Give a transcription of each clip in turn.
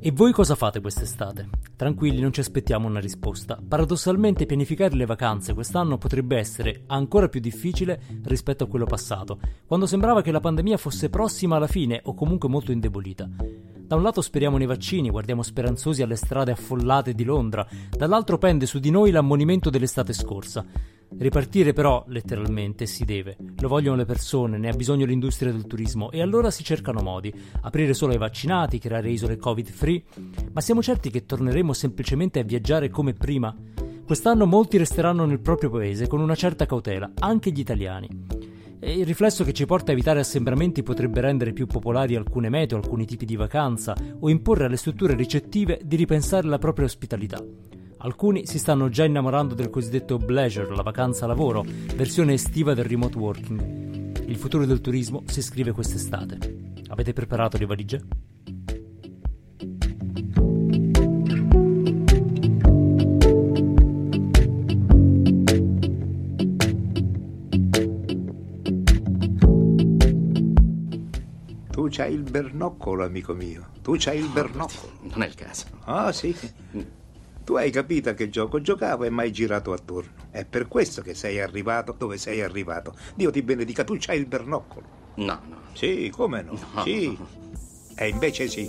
E voi cosa fate quest'estate? Tranquilli, non ci aspettiamo una risposta. Paradossalmente pianificare le vacanze quest'anno potrebbe essere ancora più difficile rispetto a quello passato, quando sembrava che la pandemia fosse prossima alla fine o comunque molto indebolita. Da un lato speriamo nei vaccini, guardiamo speranzosi alle strade affollate di Londra, dall'altro pende su di noi l'ammonimento dell'estate scorsa. Ripartire però, letteralmente, si deve. Lo vogliono le persone, ne ha bisogno l'industria del turismo e allora si cercano modi. Aprire solo ai vaccinati, creare isole covid free. Ma siamo certi che torneremo semplicemente a viaggiare come prima? Quest'anno molti resteranno nel proprio paese con una certa cautela, anche gli italiani. E il riflesso che ci porta a evitare assembramenti potrebbe rendere più popolari alcune mete o alcuni tipi di vacanza o imporre alle strutture ricettive di ripensare la propria ospitalità. Alcuni si stanno già innamorando del cosiddetto bleisure, la vacanza lavoro, versione estiva del remote working. Il futuro del turismo si scrive quest'estate. Avete preparato le valigie? Tu c'hai il bernoccolo, amico mio. Tu c'hai il bernoccolo. Non è il caso. Ah, sì. Tu hai capito a che gioco giocavo e mai girato attorno. È per questo che sei arrivato dove sei arrivato. Dio ti benedica, tu c'hai il bernoccolo. No, no. Sì, come no? No. Sì. E invece sì.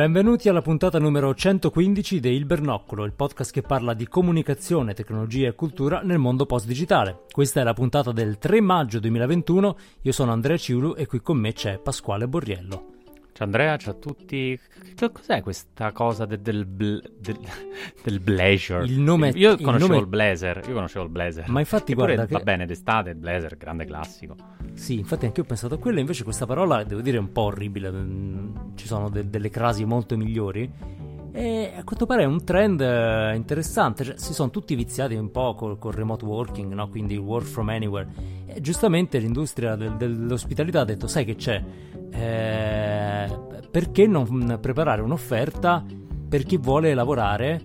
Benvenuti alla puntata numero 115 di Il Bernoccolo, il podcast che parla di comunicazione, tecnologia e cultura nel mondo post-digitale. Questa è la puntata del 3 maggio 2021, io sono Andrea Ciulu e qui con me c'è Pasquale Borriello. Ciao Andrea, ciao a tutti. Che cos'è questa cosa de- del, bl- del, del blazer? Il nome- Io il conoscevo il, nome- blazer, io conoscevo il blazer. Ma infatti Che pure guarda va che- bene d'estate, il blazer, grande classico. Sì, infatti anche io ho pensato a quello, invece questa parola devo dire è un po' orribile, mm, ci sono de- delle crasi molto migliori e a quanto pare è un trend eh, interessante, cioè, si sono tutti viziati un po' col, col remote working, no? quindi work from anywhere. E giustamente l'industria del- dell'ospitalità ha detto sai che c'è, Eh, perché non preparare un'offerta per chi vuole lavorare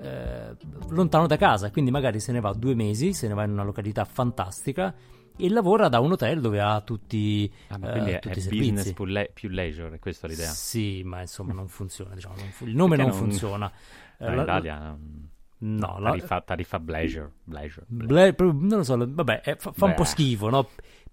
eh, lontano da casa, quindi magari se ne va due mesi, se ne va in una località fantastica e lavora da un hotel dove ha tutti, Ah, ma eh, quindi è, tutti è i servizi. business più, le- più leisure, è questa l'idea. Sì, ma insomma non funziona, diciamo, non fu- il nome non, non- funziona. Eh, in la- Italia mm, no, la- tariffa, tariffa blazer, blazer. Bla- non lo so, vabbè, eh, fa, fa un po' schifo, no?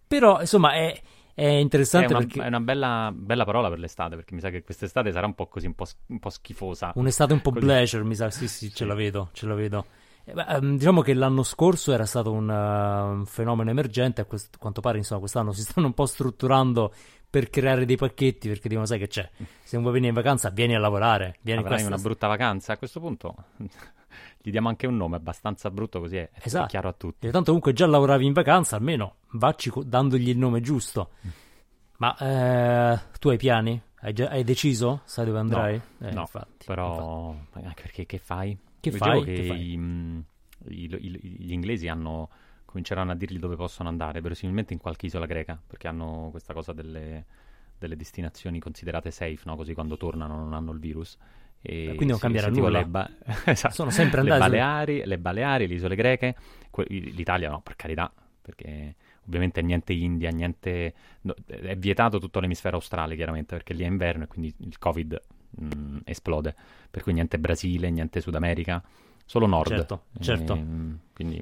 Però insomma è, è interessante È una, perché è una bella, bella parola per l'estate, perché mi sa che quest'estate sarà un po' così, un po', un po' schifosa. un'estate un po' Così. pleasure, mi sa, sì, sì, ce la vedo, ce la vedo. Eh, ehm, diciamo che l'anno scorso era stato un, uh, un fenomeno emergente, a quest- quanto pare insomma quest'anno si stanno un po' strutturando per creare dei pacchetti perché dicono sai che c'è, se non vuoi venire in vacanza vieni a lavorare, vieni Avrai una sta- brutta vacanza. A questo punto gli diamo anche un nome abbastanza brutto, così è, è Esatto. chiaro a tutti. E tanto comunque già lavoravi in vacanza, almeno vacci co- dandogli il nome giusto. Ma eh, tu hai piani? Hai, già- hai deciso? Sai dove andrai? Eh, no, infatti, infatti. Però, anche perché che fai? Che Leggevo fai? Che Che fai? i- i- i- gli inglesi hanno, cominceranno a dirgli dove possono andare, verosimilmente in qualche isola greca, perché hanno questa cosa delle, delle destinazioni considerate safe, no? così quando tornano non hanno il virus. E quindi non sì, cambierà nulla. Le, ba- esatto. Sono sempre le andati- Baleari, le Baleari, le isole greche, que- l'Italia no, per carità, perché ovviamente niente India, niente... no, è vietato tutto l'emisfero australe chiaramente, perché lì è inverno e quindi il Covid mh, esplode, per cui niente Brasile, niente Sud America, solo Nord. Certo, certo. Ehm, quindi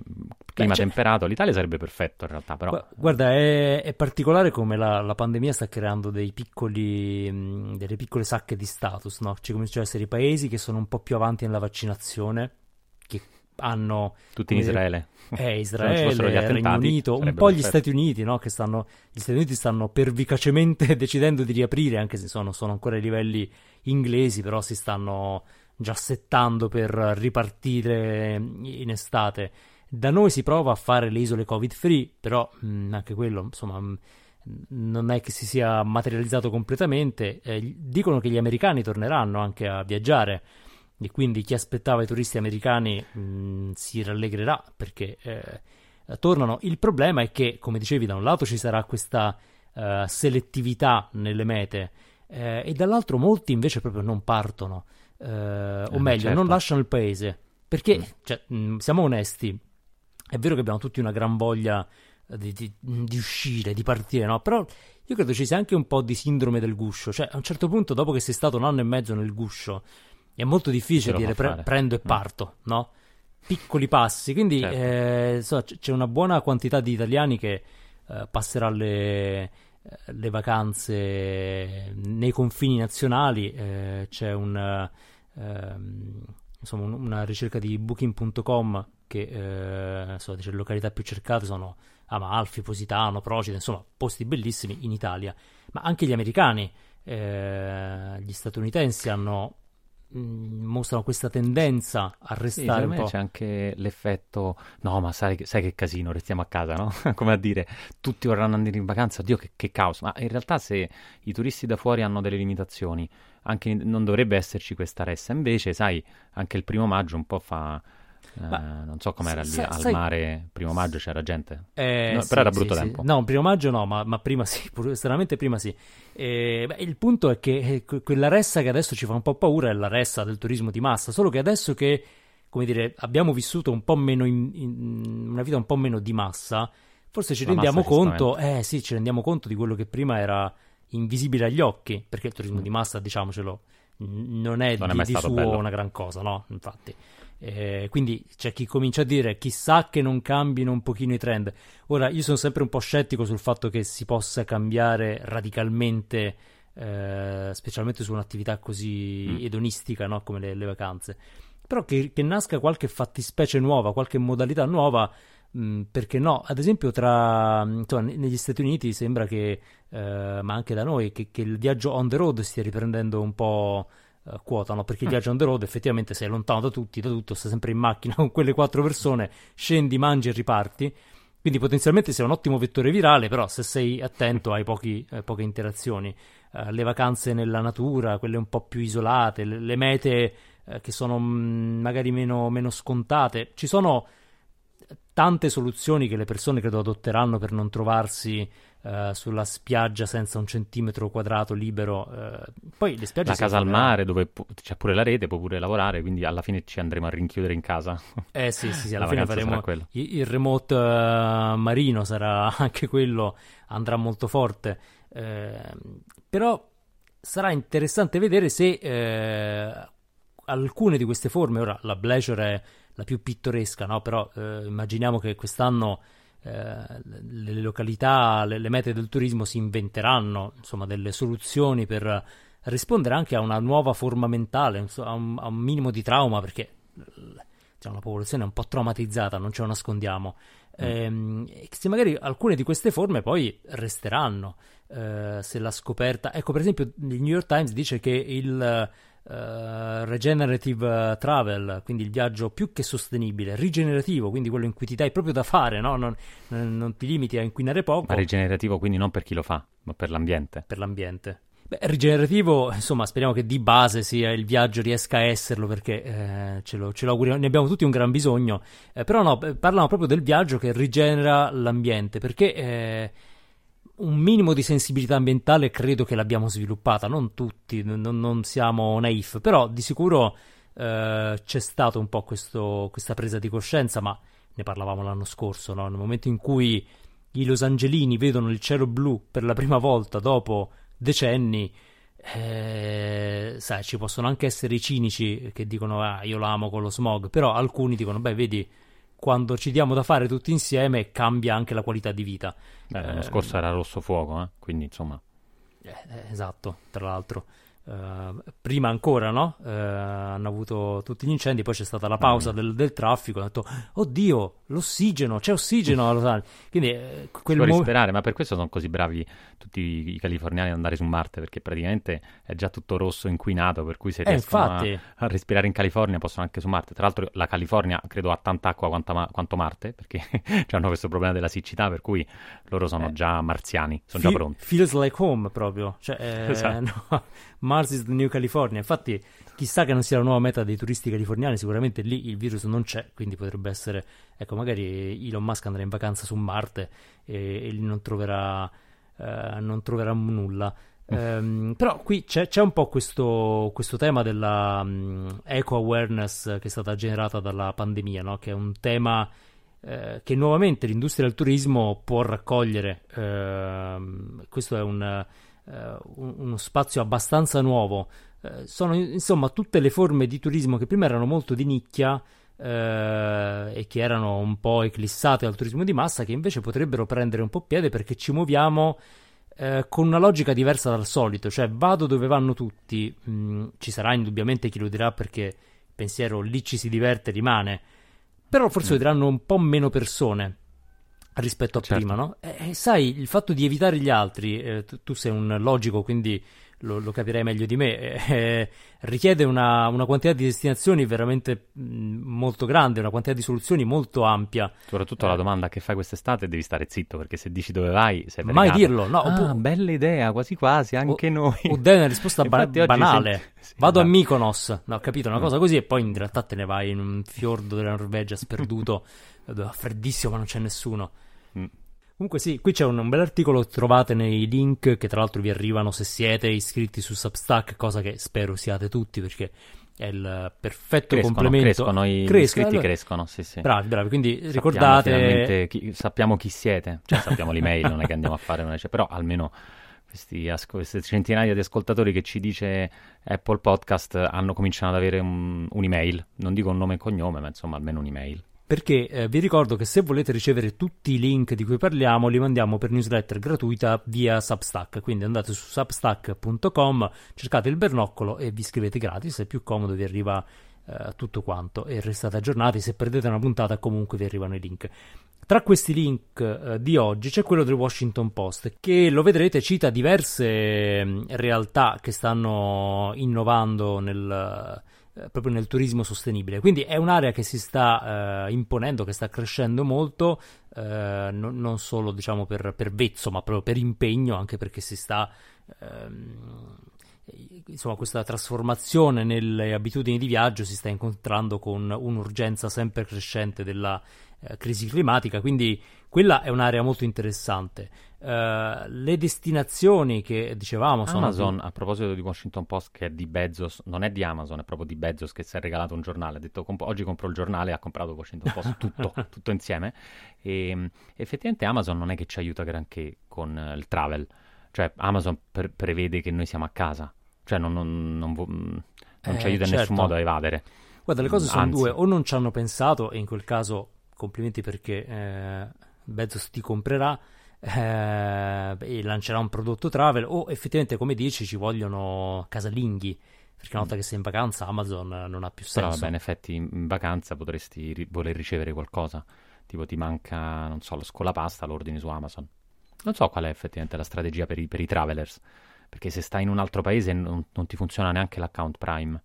clima cioè- temperato, l'Italia sarebbe perfetto in realtà, però... Gu- Guarda, è, è particolare come la, la pandemia sta creando dei piccoli, mh, delle piccole sacche di status, no? Ci cominciano ad essere i paesi che sono un po' più avanti nella vaccinazione, che hanno Tutti in Israele. Eh, Israele, gli Regno attentati, Unito, un po' gli perfetto. Stati Uniti, no? Che stanno, gli Stati Uniti stanno pervicacemente decidendo di riaprire, anche se sono, sono ancora ai livelli inglesi, però si stanno già settando per ripartire in estate. Da noi si prova a fare le isole covid free, però mh, anche quello, insomma, mh, non è che si sia materializzato completamente. Eh, dicono che gli americani torneranno anche a viaggiare e quindi chi aspettava i turisti americani mh, si rallegrerà perché eh, tornano. Il problema è che, come dicevi, da un lato ci sarà questa eh, selettività nelle mete eh, e dall'altro molti invece proprio non partono, eh, o Eh, meglio, certo. non lasciano il paese. Perché, Mm. cioè, mh, siamo onesti, è vero che abbiamo tutti una gran voglia di, di, di uscire, di partire, no? Però io credo ci sia anche un po' di sindrome del guscio. Cioè, a un certo punto, dopo che sei stato un anno e mezzo nel guscio, è molto difficile dire pre- prendo e mm. parto, mm. no? Piccoli passi. Quindi certo. eh, so, c'è una buona quantità di italiani che eh, passerà le, le, vacanze nei confini nazionali. Eh, c'è un, ehm, insomma, una ricerca di booking.com che eh, so, dice, le località più cercate sono Amalfi, Positano, Procida, insomma, posti bellissimi in Italia. Ma anche gli americani, eh, gli statunitensi hanno mostrano questa tendenza a restare sì, un po'. c'è anche l'effetto no ma sai, sai, che casino restiamo a casa no? come a dire tutti vorranno andare in vacanza oddio che, che, caos ma in realtà se i turisti da fuori hanno delle limitazioni anche non dovrebbe esserci questa ressa invece sai anche il primo maggio un po' fa eh, non so com'era lì sai, al mare, primo maggio c'era gente, eh, no, sì, però era brutto sì, tempo. Sì. No, primo maggio no, ma, ma prima sì, stranamente prima sì. Eh, beh, il punto è che eh, quella ressa che adesso ci fa un po' paura è la ressa del turismo di massa, solo che adesso che, come dire, abbiamo vissuto un po' meno in, in una vita un po' meno di massa, forse ci la rendiamo conto, eh sì, ci rendiamo conto di quello che prima era invisibile agli occhi, perché il turismo mm. di massa, diciamocelo, non è non di, è di suo bello. una gran cosa, no? Infatti. Eh, quindi c'è chi comincia a dire chissà che non cambino un pochino i trend. Ora, io sono sempre un po' scettico sul fatto che si possa cambiare radicalmente, eh, specialmente su un'attività così mm. edonistica no? come le, le, vacanze. Però che, che, nasca qualche fattispecie nuova, qualche modalità nuova, mh, mm, perché no? Ad esempio, tra, insomma, negli Stati Uniti sembra che, eh, ma anche da noi, che, che il viaggio on the road stia riprendendo un po' uh, quotano perché il viaggio on the road effettivamente sei lontano da tutti, da tutto, stai sempre in macchina con quelle quattro persone, scendi, mangi e riparti. Quindi potenzialmente sei un ottimo vettore virale, però se sei attento hai pochi, eh, poche interazioni. Uh, le vacanze nella natura, quelle un po' più isolate, le, le mete uh, che sono mh, mm, magari meno, meno scontate. Ci sono tante soluzioni che le persone credo adotteranno per non trovarsi uh, sulla spiaggia senza un centimetro quadrato libero. Uh, poi le spiagge La casa al mare dove pu- c'è pure la rete, può pure lavorare, quindi alla fine ci andremo a rinchiudere in casa. Eh sì, sì, sì alla fine faremo il, il, remote uh, marino, sarà anche quello, andrà molto forte. però sarà interessante vedere se alcune di queste forme, ora la Bleasure è la più pittoresca, no? però eh, immaginiamo che quest'anno eh, le località, le, le, mete del turismo si inventeranno insomma, delle soluzioni per rispondere anche a una nuova forma mentale, a un, a un minimo di trauma, perché diciamo, la popolazione è un po' traumatizzata, non ce lo nascondiamo. Mm. Ehm, se magari alcune di queste forme poi resteranno, eh, se la scoperta... Ecco, per esempio, il New York Times dice che il Uh, regenerative travel, quindi il viaggio più che sostenibile, rigenerativo, quindi quello in cui ti dai proprio da fare, no? non, non, ti limiti a inquinare poco. Ma rigenerativo quindi non per chi lo fa, ma per l'ambiente. Per l'ambiente. Beh, rigenerativo, insomma, speriamo che di base sia il viaggio riesca a esserlo perché eh, ce, lo, ce, lo, auguriamo, ne abbiamo tutti un gran bisogno. Eh, però no, parlano proprio del viaggio che rigenera l'ambiente perché eh, un minimo di sensibilità ambientale credo che l'abbiamo sviluppata, non tutti, non, non siamo naif, però di sicuro eh, c'è stato un po' questo, questa presa di coscienza, ma ne parlavamo l'anno scorso, no? nel momento in cui i Los Angelini vedono il cielo blu per la prima volta dopo decenni, eh, sai, ci possono anche essere i cinici che dicono ah, io l'amo con lo smog, però alcuni dicono beh vedi quando ci diamo da fare tutti insieme cambia anche la qualità di vita. Beh, l'anno eh, scorso era rosso fuoco, eh? quindi insomma. Eh, esatto, tra l'altro. Uh, prima ancora, no? Uh, hanno avuto tutti gli incendi, poi c'è stata la pausa del, del, traffico. Hanno detto, oddio, l'ossigeno, c'è ossigeno a Los Angeles. Quindi, eh, quel mo- sperare, ma per questo sono così bravi tutti i californiani ad andare su Marte, perché praticamente è già tutto rosso, inquinato, per cui se eh, riescono a, a, respirare in California possono anche su Marte. Tra l'altro la California credo ha tanta acqua quanto, quanto Marte, perché hanno questo problema della siccità, per cui loro sono eh. già marziani, sono Fe- già pronti. Feels like home proprio. Cioè, eh, esatto. no, Mars is the New California. Infatti, chissà che non sia la nuova meta dei turisti californiani. Sicuramente lì il virus non c'è, quindi potrebbe essere. Ecco, magari Elon Musk andrà in vacanza su Marte e, e lì non troverà, eh, non troverà nulla. Um, però qui c'è, c'è, un po' questo, questo tema della um, eco awareness che è stata generata dalla pandemia, no? che è un tema eh, che nuovamente l'industria del turismo può raccogliere. Ehm, questo è un, eh, uno spazio abbastanza nuovo. Eh, sono insomma tutte le forme di turismo che prima erano molto di nicchia eh, e che erano un po' eclissate dal turismo di massa, che invece potrebbero prendere un po' piede perché ci muoviamo eh, con una logica diversa dal solito, cioè vado dove vanno tutti, mm, ci sarà indubbiamente chi lo dirà perché il pensiero lì ci si diverte rimane, però forse mm. diranno un po' meno persone rispetto a certo. prima, no? E, e, sai, il fatto di evitare gli altri, eh, tu, tu, sei un logico, quindi lo, lo capirei meglio di me, eh, eh, richiede una, una, quantità di destinazioni veramente mm, molto grande, una quantità di soluzioni molto ampia. Soprattutto la eh. domanda che fai quest'estate devi stare zitto, perché se dici dove vai sei Mai dirlo, no. Ah, oppu- bella idea, quasi quasi, anche o, noi. O dai una risposta ba- banale. Senti... Sì, Vado a Mykonos, no, capito, una mm. cosa così e poi in realtà te ne vai in un fiordo della Norvegia sperduto, freddissimo ma non c'è nessuno. Comunque sì, qui c'è un, un bel articolo, trovate nei link che tra l'altro vi arrivano se siete iscritti su Substack, cosa che spero siate tutti perché è il perfetto crescono, complemento. Crescono, i Crescono, iscritti allora... crescono, sì sì. Bravi, bravi, quindi sappiamo ricordate... Chi, sappiamo chi siete, cioè sappiamo l'email, non è che andiamo a fare una... Cioè, però almeno questi, queste centinaia di ascoltatori che ci dice Apple Podcast hanno cominciato ad avere un, un'email, non dico un nome e cognome, ma insomma almeno un'email perché eh, vi ricordo che se volete ricevere tutti i link di cui parliamo li mandiamo per newsletter gratuita via Substack, quindi andate su substack.com, cercate il bernoccolo e vi iscrivete gratis, è più comodo, vi arriva eh, tutto quanto. E restate aggiornati, se perdete una puntata comunque vi arrivano i link. Tra questi link eh, di oggi c'è quello del Washington Post che lo vedrete cita diverse mm, realtà che stanno innovando nel eh, proprio nel turismo sostenibile. Quindi è un'area che si sta eh, imponendo, che sta crescendo molto, eh, non, non, solo diciamo per, per, vezzo, ma proprio per impegno, anche perché si sta. Ehm, insomma, questa trasformazione nelle abitudini di viaggio si sta incontrando con un'urgenza sempre crescente della eh, crisi climatica, quindi quella è un'area molto interessante. Uh, le destinazioni che dicevamo sono Amazon a proposito di Washington Post che è di Bezos non è di Amazon è proprio di Bezos che si è regalato un giornale. Ha detto comp- oggi compro il giornale ha comprato Washington Post tutto, tutto insieme. E ehm, effettivamente Amazon non è che ci aiuta granché con uh, il travel. Cioè Amazon per- prevede che noi siamo a casa. Cioè non, non, non, vo- non eh, ci aiuta in nessun certo. modo a evadere. Guarda le cose sono Anzi. due. O non ci hanno pensato e in quel caso complimenti perché eh, Bezos ti comprerà eh, e lancerà un prodotto travel o effettivamente come dici ci vogliono casalinghi perché una volta che sei in vacanza Amazon non ha più senso. Però vabbè, in effetti in vacanza potresti ri- voler ricevere qualcosa, tipo ti manca, non so, lo scolapasta, lo ordini su Amazon. Non so qual è effettivamente la strategia per i, per i travelers, perché se stai in un altro paese non, non ti funziona neanche l'account Prime.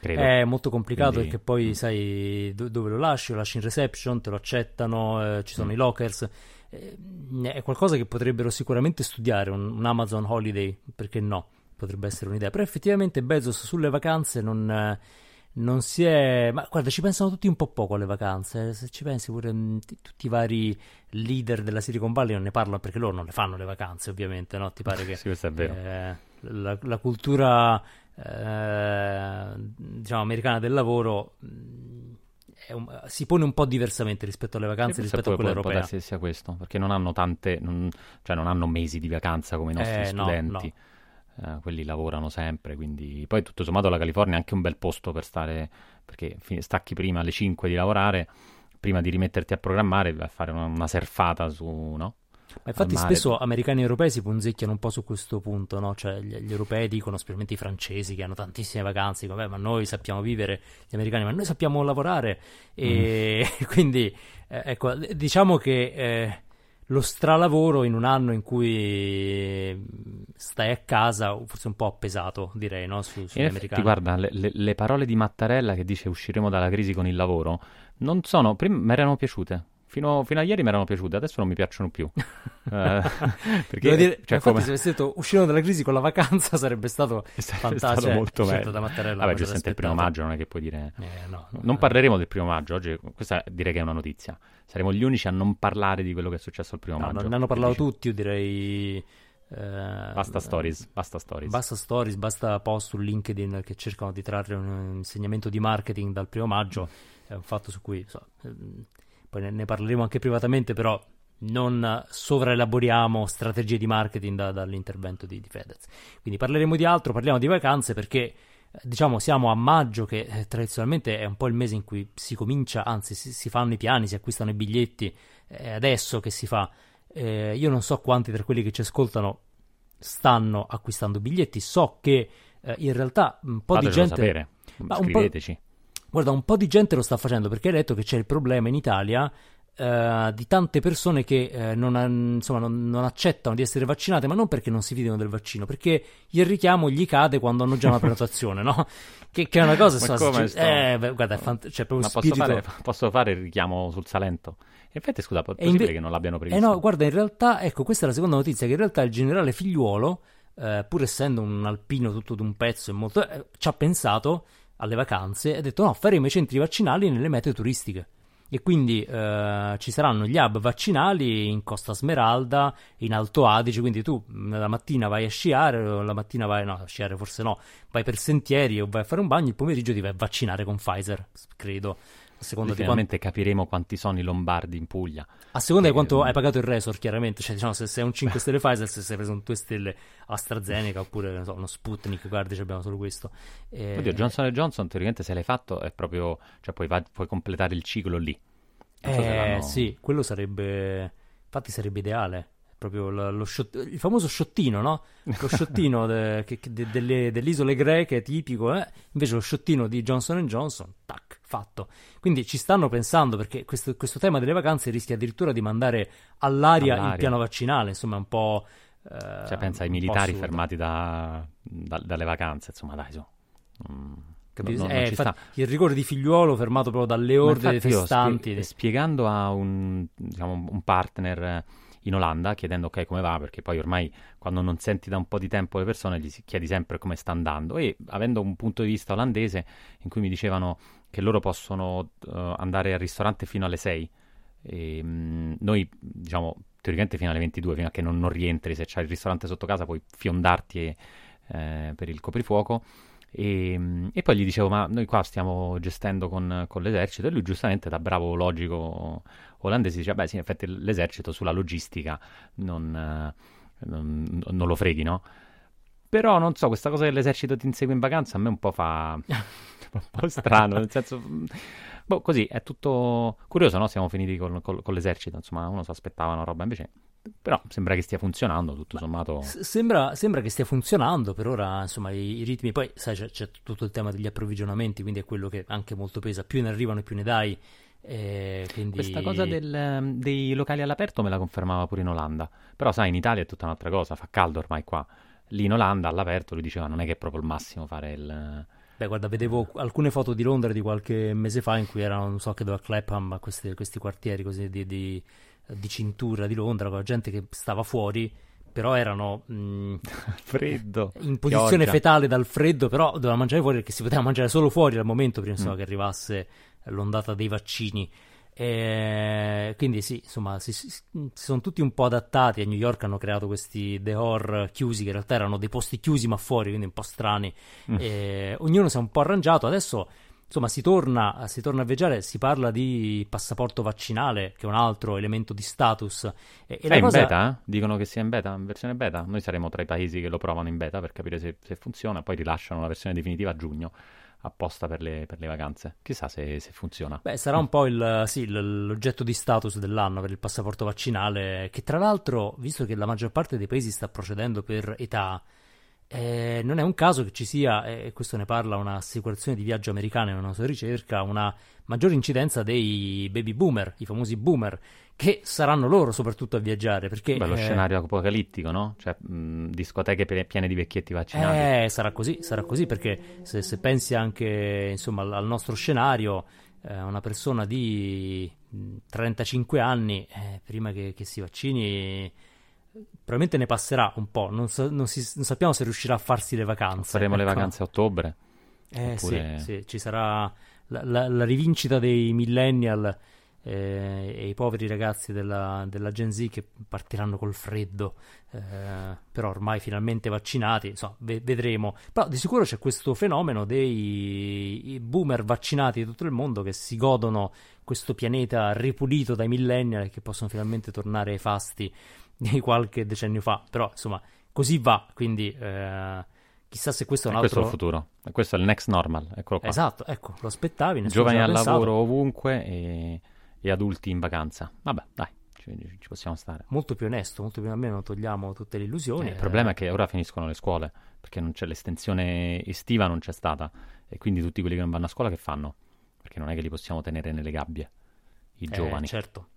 Credo. È molto complicato Quindi... perché poi mm. sai do- dove lo lasci, lo lasci in reception, te lo accettano, eh, ci sono mm. i lockers è qualcosa che potrebbero sicuramente studiare, un, un, Amazon Holiday, perché no? Potrebbe essere un'idea. Però effettivamente Bezos sulle vacanze non, non si è... Ma guarda, ci pensano tutti un po' poco alle vacanze. Se ci pensi pure mm, t- tutti i vari leader della Silicon Valley non ne parlano perché loro non le fanno le vacanze, ovviamente, no? Ti pare che... sì, questo è vero. Eh, la, la, cultura, eh, diciamo, americana del lavoro mm, un, si pone un po' diversamente rispetto alle vacanze rispetto a quelle europee. Può sia questo, perché non hanno tante, non, cioè non hanno mesi di vacanza come i nostri eh, studenti. No, no. Uh, quelli lavorano sempre, quindi poi tutto sommato la California è anche un bel posto per stare, perché stacchi prima alle 5 di lavorare, prima di rimetterti a programmare, a fare una, una surfata su, no? Ma infatti spesso americani e europei si punzecchiano un po' su questo punto, no? Cioè gli, gli, europei dicono, specialmente i francesi che hanno tantissime vacanze, dicono, ma noi sappiamo vivere, gli americani, ma noi sappiamo lavorare. E mm. quindi, eh, ecco, diciamo che eh, lo stralavoro in un anno in cui stai a casa forse un po' pesato, direi, no? Su, sugli americani. Guarda, le, le, le parole di Mattarella che dice usciremo dalla crisi con il lavoro, non sono, prima mi erano piaciute Fino, fino, a ieri mi erano piaciute, adesso non mi piacciono più. uh, perché, dire, cioè, infatti, come... se avessi detto uscire dalla crisi con la vacanza sarebbe stato sarebbe fantastico. Stato molto meglio. Da Vabbè, giustamente il primo maggio non è che puoi dire. Eh, no, no, non eh. parleremo del primo maggio oggi, questa direi che è una notizia. Saremo gli unici a non parlare di quello che è successo il primo no, maggio. Ne hanno parlato tutti, io direi. Eh, basta stories, basta stories. Basta stories, basta post su LinkedIn che cercano di trarre un insegnamento di marketing dal primo maggio. È un fatto su cui so, poi ne, parleremo anche privatamente, però non sovraelaboriamo strategie di marketing da, dall'intervento di, di, Fedez. Quindi parleremo di altro, parliamo di vacanze perché eh, diciamo siamo a maggio che eh, tradizionalmente è un po' il mese in cui si comincia, anzi si, si fanno i piani, si acquistano i biglietti, è adesso che si fa. Eh, io non so quanti tra quelli che ci ascoltano stanno acquistando biglietti, so che eh, in realtà un po' Fatecelo di gente... sapere, scriveteci. Guarda, un po' di gente lo sta facendo perché hai detto che c'è il problema in Italia Uh, di tante persone che uh, non, insomma, non, non, accettano di essere vaccinate, ma non perché non si fidano del vaccino, perché il richiamo gli cade quando hanno già una prenotazione, no? Che, che, è una cosa. ma come cioè, eh, beh, guarda, fant- cioè, ma posso spirito... fare, posso fare, il richiamo sul Salento? In effetti, scusa, è possibile inve- che non l'abbiano previsto? Eh no, guarda, in realtà, ecco, questa è la seconda notizia: che in realtà il generale figliuolo, eh, pur essendo un alpino tutto d'un pezzo e molto. Eh, ci ha pensato alle vacanze ha detto: no, faremo i centri vaccinali nelle mete turistiche e quindi eh, ci saranno gli hub vaccinali in Costa Smeralda, in Alto Adige, quindi tu la mattina vai a sciare, la mattina vai, no, a sciare forse no, vai per sentieri o vai a fare un bagno, il pomeriggio ti vai a vaccinare con Pfizer, credo. Seconda di finalmente quanto... capiremo quanti sono i lombardi in Puglia. A seconda di quanto hai pagato il resort, chiaramente. Cioè, diciamo, se sei un 5 stelle Pfizer, se sei preso un 2 stelle AstraZeneca oppure so, uno Sputnik, guardi, abbiamo solo questo. E... Oddio, Johnson Johnson, teoricamente, se l'hai fatto, è proprio. cioè, puoi, va... puoi completare il ciclo lì. Non eh, so sì, quello sarebbe. Infatti, sarebbe ideale proprio lo, shot, il famoso sciottino, no? Lo sciottino de, de, delle, delle, isole greche tipico, eh? invece lo sciottino di Johnson Johnson, tac, fatto. Quindi ci stanno pensando perché questo, questo tema delle vacanze rischia addirittura di mandare all'aria, all'aria. il piano vaccinale, insomma, un po'. Eh, cioè, pensa ai militari fermati da, da, dalle vacanze, insomma, dai, so. Mm. No, eh, infatti, il rigore di figliuolo fermato proprio dalle orde dei festanti. Spie- spiegando a un, diciamo, un partner in Olanda chiedendo ok come va, perché poi ormai quando non senti da un po' di tempo le persone gli chiedi sempre come sta andando. E avendo un punto di vista olandese in cui mi dicevano che loro possono uh, andare al ristorante fino alle 6 e, mh, noi diciamo teoricamente fino alle 22 fino a che non, non rientri se c'è il ristorante sotto casa puoi fiondarti e, eh, per il coprifuoco. E, e, poi gli dicevo, ma noi qua stiamo gestendo con, con, l'esercito, e lui giustamente, da bravo logico olandese, dice, beh sì, in effetti l'esercito sulla logistica non, non, non lo freghi, no? Però non so, questa cosa dell'esercito ti insegue in vacanza a me un po' fa un po' strano, nel senso... Boh, così, è tutto curioso, no? Siamo finiti con, con, con l'esercito, insomma, uno si aspettava una roba, invece però sembra che stia funzionando tutto sommato. S- sembra, sembra, che stia funzionando per ora, insomma, i, i ritmi. Poi, sai, c'è, c'è, tutto il tema degli approvvigionamenti, quindi è quello che anche molto pesa. Più ne arrivano e più ne dai. Eh, quindi... Questa cosa del, ehm, dei locali all'aperto me la confermava pure in Olanda. Però, sai, in Italia è tutta un'altra cosa. Fa caldo ormai qua. Lì in Olanda all'aperto lui diceva non è che è proprio il massimo fare il. Beh, guarda, vedevo alcune foto di Londra di qualche mese fa in cui erano, non so, che dove a Clapham, questi, questi quartieri così di, di di cintura di Londra con la gente che stava fuori però erano mh, mm, freddo in posizione pioggia. fetale dal freddo però doveva mangiare fuori perché si poteva mangiare solo fuori al momento prima insomma, mm. che arrivasse l'ondata dei vaccini e quindi sì insomma si, si, si, sono tutti un po' adattati a New York hanno creato questi dehor chiusi che in realtà erano dei posti chiusi ma fuori quindi un po' strani mm. e ognuno si è un po' arrangiato adesso Insomma, si torna, si torna, a viaggiare, si parla di passaporto vaccinale, che è un altro elemento di status. E, è cosa... in beta? Dicono che sia in beta, in versione beta. Noi saremo tra i paesi che lo provano in beta per capire se, se funziona, poi rilasciano la versione definitiva a giugno apposta per le, per le vacanze. Chissà se, se, funziona. Beh, sarà un po' il, sì, l'oggetto di status dell'anno per il passaporto vaccinale, che tra l'altro, visto che la maggior parte dei paesi sta procedendo per età, eh, non è un caso che ci sia, e questo ne parla un'assicurazione di viaggio americana in una sua ricerca, una maggiore incidenza dei baby boomer, i famosi boomer, che saranno loro soprattutto a viaggiare. Perché, Beh, lo eh, scenario apocalittico, no? Cioè, mh, discoteche piene di vecchietti vaccinati. Eh, sarà così, sarà così, perché se, se pensi anche insomma, al nostro scenario, eh, una persona di 35 anni, eh, prima che, che si vaccini probabilmente ne passerà un po', non, so, non, si, non, sappiamo se riuscirà a farsi le vacanze. Faremo ecco. le vacanze a ottobre. Eh oppure... sì, sì, ci sarà la, la, la rivincita dei millennial eh, e i poveri ragazzi della, della, Gen Z che partiranno col freddo, eh, però ormai finalmente vaccinati, insomma, ve- vedremo. Però di sicuro c'è questo fenomeno dei boomer vaccinati di tutto il mondo che si godono questo pianeta ripulito dai millennial e che possono finalmente tornare ai fasti di qualche decennio fa, però insomma così va, quindi eh, chissà se questo è un e altro... Questo è il futuro, questo è il next normal, eccolo qua. Esatto, ecco, lo aspettavi. Giovani al pensato. lavoro ovunque e, e, adulti in vacanza. Vabbè, dai, ci, ci, possiamo stare. Molto più onesto, molto più almeno togliamo tutte le illusioni. Eh, il problema è che ora finiscono le scuole, perché non c'è l'estensione estiva, non c'è stata, e quindi tutti quelli che non vanno a scuola che fanno? Perché non è che li possiamo tenere nelle gabbie, i eh, giovani. Certo.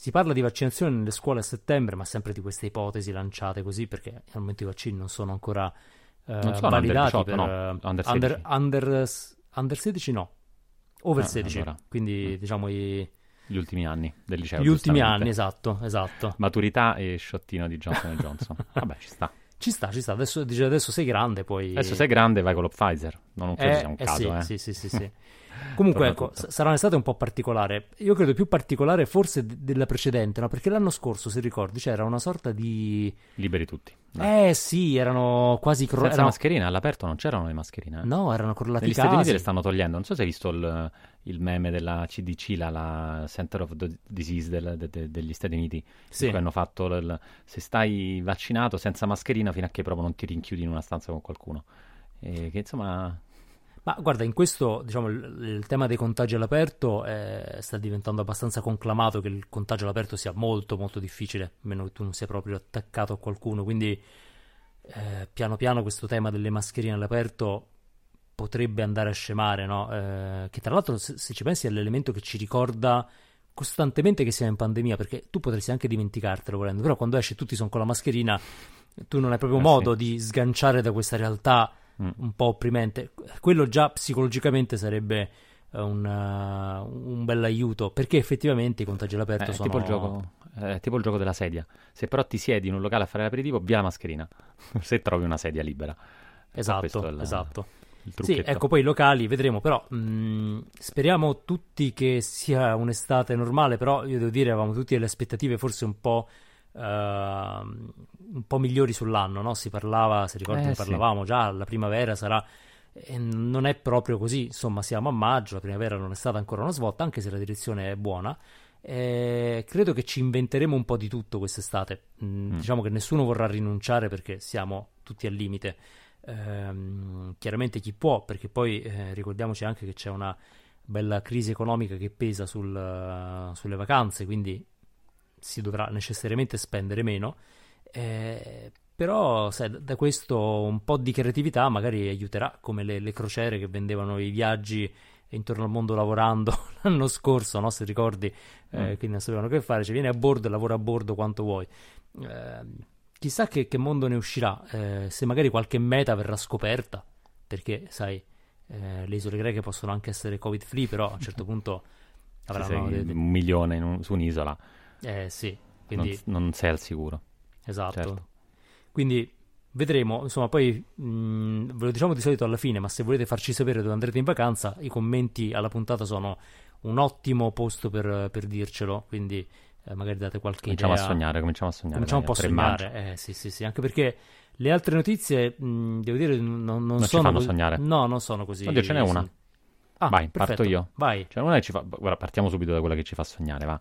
Si parla di vaccinazione nelle scuole a settembre, ma sempre di queste ipotesi lanciate così, perché al momento i vaccini non sono ancora eh, non sono validati under 18, per no, under 16. Under, under, under 16 no, over Ah, 16, allora. quindi Mm. diciamo i, Gli ultimi anni del liceo. gli ultimi anni, esatto, esatto. Maturità e sciottino di Johnson Johnson. Vabbè, ci sta. Ci sta, ci sta, adesso, dice, adesso sei grande, poi... Adesso sei grande, vai con lo Pfizer. No, non credo Eh, sia un eh caso, sì, eh. sì, sì, sì, sì. Comunque, ecco, s- sarà un'estate un po' particolare. Io credo più particolare forse d- della precedente, no? Perché l'anno scorso, se ricordi, c'era una sorta di... Liberi tutti. Dai. Eh sì, erano quasi... Cro- Senza erano... mascherina, all'aperto non c'erano le mascherine. eh. No, erano crollati Negli i Stati Uniti casi. le stanno togliendo. Non so se hai visto il, il meme della CDC, la, la Center of the Disease del- de- de- degli Stati Uniti, Sì. cui hanno fatto il- se stai vaccinato senza mascherina fino a che proprio non ti rinchiudi in una stanza con qualcuno. E che insomma, Ma guarda, in questo, diciamo, il, il tema dei contagi all'aperto eh, sta diventando abbastanza conclamato che il contagio all'aperto sia molto molto difficile, a meno che tu non sia proprio attaccato a qualcuno, quindi eh, piano piano questo tema delle mascherine all'aperto potrebbe andare a scemare, no? Eh, che tra l'altro se, se ci pensi è l'elemento che ci ricorda costantemente che siamo in pandemia, perché tu potresti anche dimenticartelo volendo, però quando esci tutti sono con la mascherina, tu non hai proprio Eh, modo di sganciare da questa realtà mm. un po' opprimente. Quello già psicologicamente sarebbe eh, un, uh, un bel aiuto, perché effettivamente i contagi all'aperto è sono... tipo il gioco. È tipo il gioco della sedia. Se però ti siedi in un locale a fare l'aperitivo, via la mascherina. se trovi una sedia libera. Esatto, il- esatto. Il Sì, ecco, poi i locali vedremo, però mh, speriamo tutti che sia un'estate normale, però io devo dire, avevamo tutti delle aspettative forse un po', ehm, un po' migliori sull'anno, no? Si parlava, se ricordi, Eh, ne sì. parlavamo già, la primavera sarà... e non è proprio così, insomma, siamo a maggio, la primavera non è stata ancora una svolta, anche se la direzione è buona. Eh, credo che ci inventeremo un po' di tutto quest'estate. Mm, Mm. Diciamo che nessuno vorrà rinunciare perché siamo tutti al limite. Ehm, chiaramente chi può, perché poi eh, ricordiamoci anche che c'è una bella crisi economica che pesa sul, eh, sulle vacanze, quindi si dovrà necessariamente spendere meno. Eh, però, sai, da- questo un po' di creatività magari aiuterà, come le, le crociere che vendevano i viaggi intorno al mondo lavorando l'anno scorso, no? Se ricordi, eh, Mm. che non sapevano che fare, cioè vieni a bordo e lavora a bordo quanto vuoi. Eh, chissà che, che mondo ne uscirà, eh, se magari qualche meta verrà scoperta, perché sai, eh, le isole greche possono anche essere covid free, però a un certo punto avranno... dei- un milione un- su un'isola, Eh sì, quindi... non, non sei al sicuro. Esatto. Certo. Quindi vedremo, insomma, poi mh, ve lo diciamo di solito alla fine, ma se volete farci sapere dove andrete in vacanza, i commenti alla puntata sono un ottimo posto per, per dircelo, quindi eh, magari date qualche Cominciamo idea. a sognare, cominciamo a sognare. Cominciamo un po' a dai, maggio. sognare, eh, sì, sì, sì, anche perché le altre notizie, mh, devo dire, non, non ci sono fanno così- sognare. No, non sono così. Oddio, ce n'è una. Ah, Vai, perfetto. parto io. Vai. Cioè, una che ci fa... Guarda, partiamo subito da quella che ci fa sognare, va.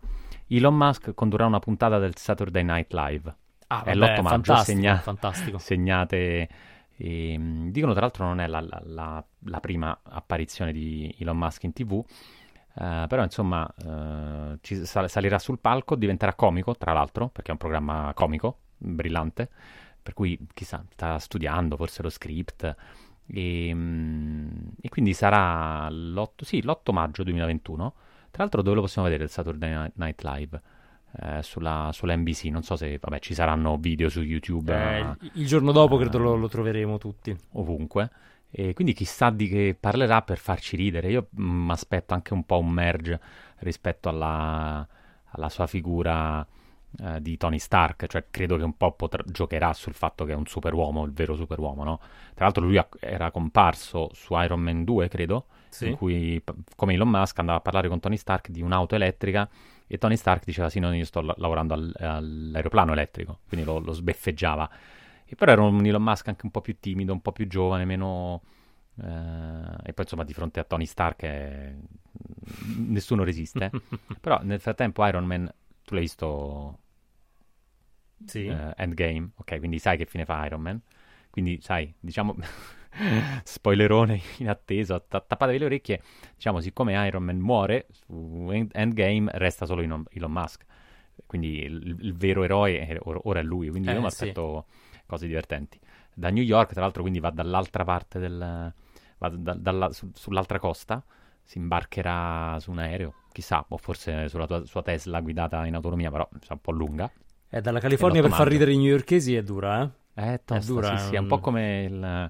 Elon Musk condurrà una puntata del Saturday Night Live. Ah, È vabbè, l'8 maggio, fantastico, segna- fantastico. Segnate... ehm, dicono tra l'altro non è la, la- la- la prima apparizione di Elon Musk in tv, eh, però insomma eh, ci sal- salirà sul palco, diventerà comico tra l'altro, perché è un programma comico, brillante, per cui chissà, sta studiando forse lo script e, mm, e quindi sarà l'8, sì, l'8 maggio 2021. Tra l'altro dove lo possiamo vedere il Saturday Night Live? Eh, sulla, sulla NBC, non so se vabbè, ci saranno video su YouTube Eh, eh, il- il giorno dopo eh, credo lo, lo troveremo tutti. ovunque. E quindi chissà di che parlerà per farci ridere. Io mi aspetto anche un po' un merge rispetto alla, alla sua figura eh, di Tony Stark, cioè credo che un po' potrà- giocherà sul fatto che è un superuomo, il vero superuomo, no? Tra l'altro lui era comparso su Iron Man 2, credo, sì. in cui, come Elon Musk, andava a parlare con Tony Stark di un'auto elettrica e Tony Stark diceva sì, no, io sto lavorando al, all'aeroplano elettrico, quindi lo, lo, sbeffeggiava. E però era un Elon Musk anche un po' più timido, un po' più giovane, meno... Eh, e poi insomma di fronte a Tony Stark è... nessuno resiste. però nel frattempo Iron Man, tu l'hai visto sì. Uh, Endgame, ok, quindi sai che fine fa Iron Man. Quindi, sai, diciamo, spoilerone in attesa, t- tappatevi le orecchie. Diciamo, siccome Iron Man muore su Endgame, resta solo Elon, Elon Musk. Quindi il, il, vero eroe è, ora è lui. Quindi eh, io mi aspetto sì. cose divertenti. Da New York, tra l'altro, quindi va dall'altra parte del. va da, dalla, su, sull'altra costa. Si imbarcherà su un aereo, chissà, o forse sulla tua, sua Tesla guidata in autonomia, però è un po' lunga. Eh, dalla California per far ridere i newyorkesi è dura, eh? Eh, tosta, è dura. Sì, sì, è un po' come il,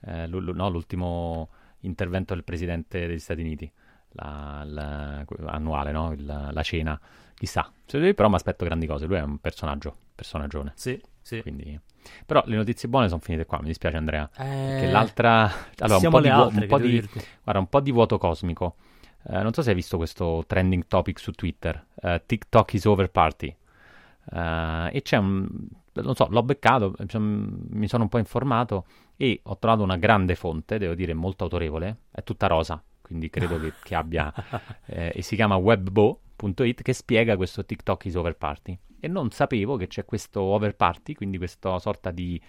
eh, no, l'ultimo intervento del presidente degli Stati Uniti, la, la, annuale, no? Il, la cena. Chissà, però mi aspetto grandi cose. Lui è un personaggio, personaggione. Sì, sì. Quindi... Però le notizie buone sono finite qua, mi dispiace Andrea. Eh... Perché l'altra... Allora, un po, di, altre, un, po di... Guarda, un po' di vuoto cosmico. Eh, non so se hai visto questo trending topic su Twitter. Uh, TikTok is over party. Uh, e c'è un, non so, l'ho beccato, mi sono un po' informato e ho trovato una grande fonte, devo dire molto autorevole, è tutta rosa, quindi credo che, che abbia, eh, e si chiama webbo.it che spiega questo TikTok is over party. E non sapevo che c'è questo over party, quindi questa sorta di,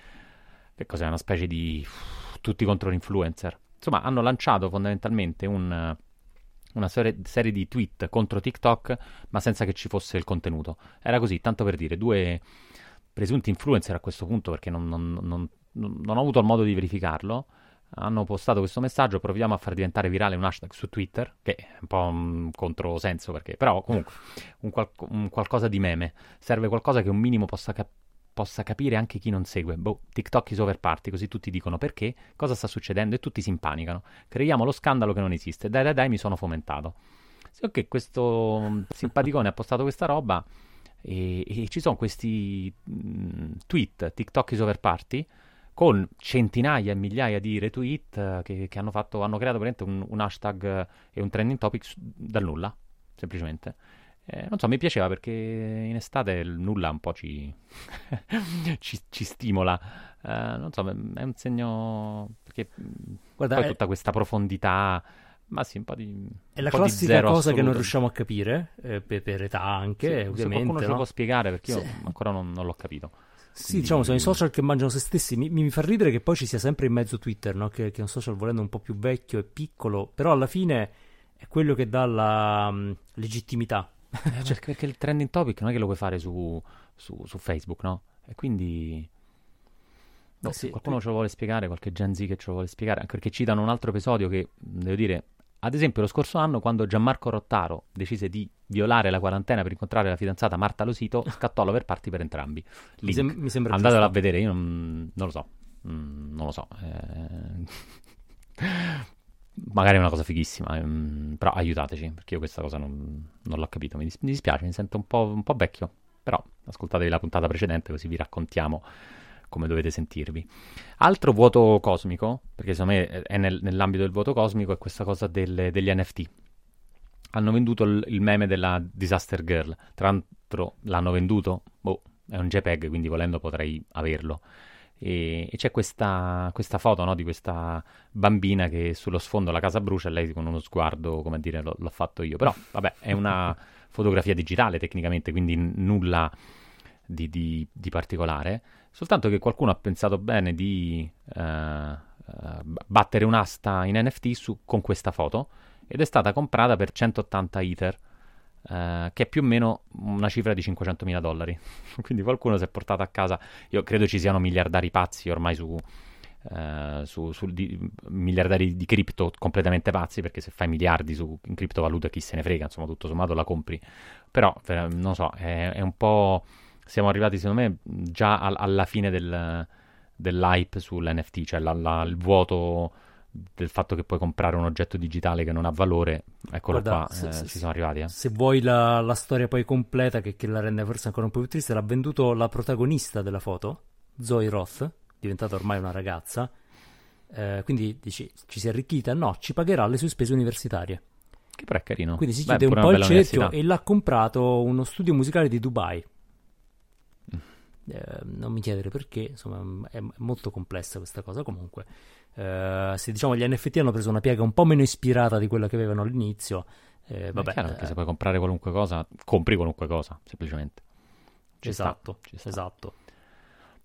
che cos'è, una specie di tutti contro l'influencer. Insomma, hanno lanciato fondamentalmente un una serie, serie, di tweet contro TikTok, ma senza che ci fosse il contenuto. Era così, tanto per dire, due presunti influencer a questo punto, perché non, non, non, non ho avuto il modo di verificarlo, hanno postato questo messaggio, proviamo a far diventare virale un hashtag su Twitter, che è un po' un controsenso, perché, però comunque un, qual- un qualcosa di meme, serve qualcosa che un minimo possa capire possa capire anche chi non segue. Boh, TikTok is over party, così tutti dicono perché, cosa sta succedendo e tutti si impanicano. Creiamo lo scandalo che non esiste. Dai, dai, dai, mi sono fomentato. Sì, ok, questo simpaticone ha postato questa roba e, e ci sono questi mh, mm, tweet, TikTok is over party, con centinaia e migliaia di retweet uh, che, che hanno, fatto, hanno, creato un, un hashtag e un trending topic dal nulla, semplicemente. Eh, non so, mi piaceva perché in estate il nulla un po' ci, ci, ci stimola. Eh, non so, è un segno perché Guarda, poi è... tutta questa profondità. Ma sì, un po' di. È la classica cosa assoluto. che non riusciamo a capire, eh, per, per, età anche, sì, ovviamente. Se qualcuno no? ce lo può spiegare perché io ancora non, non l'ho capito. Sì, Quindi... diciamo, sono i social che mangiano se stessi. Mi, mi, fa ridere che poi ci sia sempre in mezzo Twitter, no? che, che, è un social volendo un po' più vecchio e piccolo, però alla fine è quello che dà la um, legittimità eh, cioè, perché il trending topic non è che lo puoi fare su, su, su Facebook, no? E quindi... No, sì, qualcuno tu... ce lo vuole spiegare, qualche Gen Z che ce lo vuole spiegare, anche perché citano un altro episodio che, devo dire, ad esempio lo scorso anno quando Gianmarco Rottaro decise di violare la quarantena per incontrare la fidanzata Marta Losito, scattò l'overparty per entrambi. Mi, sem- mi sembra Andatelo giusto. a vedere, io non, non lo so. Mm, non lo so. Eh... magari è una cosa fighissima, ehm, però aiutateci, perché io questa cosa non, non l'ho capito, mi, dis- mi, dispiace, mi sento un po', un po', vecchio, però ascoltatevi la puntata precedente così vi raccontiamo come dovete sentirvi. Altro vuoto cosmico, perché secondo me è nel, nell'ambito del vuoto cosmico, è questa cosa delle, degli NFT. Hanno venduto il, il, meme della Disaster Girl, tra l'altro l'hanno venduto, boh, è un JPEG, quindi volendo potrei averlo. E, e c'è questa, questa foto no, di questa bambina che sullo sfondo la casa brucia e lei con uno sguardo, come dire, l'ho, l'ho fatto io. Però, vabbè, è una fotografia digitale tecnicamente, quindi nulla di, di, di, particolare. Soltanto che qualcuno ha pensato bene di uh, uh, battere un'asta in NFT su, con questa foto ed è stata comprata per 180 Ether Uh, che è più o meno una cifra di 500.000 dollari. Quindi qualcuno si è portato a casa. Io credo ci siano miliardari pazzi ormai su, uh, su, su di, miliardari di cripto completamente pazzi. Perché se fai miliardi su, in criptovalute, chi se ne frega, insomma, tutto sommato la compri. Però non so, è, è un po'. Siamo arrivati, secondo me, già al, alla fine del, dell'hype sull'NFT, cioè la, la, il vuoto del fatto che puoi comprare un oggetto digitale che non ha valore, eccolo Guarda, qua, se, eh, se, ci siamo arrivati. Eh. Se vuoi la, la storia poi completa, che, che, la rende forse ancora un po' più triste, l'ha venduto la protagonista della foto, Zoe Roth, diventata ormai una ragazza, Eh, quindi dici, ci si è arricchita? No, ci pagherà le sue spese universitarie. Che però è carino. Quindi si Beh, chiude un pure po' il cerchio e l'ha comprato uno studio musicale di Dubai. Mm. Eh, non mi chiedere perché, insomma, è, molto complessa questa cosa. Comunque, eh, se diciamo gli NFT hanno preso una piega un po' meno ispirata di quella che avevano all'inizio, eh, Vabbè, è chiaro, perché eh, se puoi comprare qualunque cosa, compri qualunque cosa, semplicemente. Ci sta, esatto, ci sta. esatto.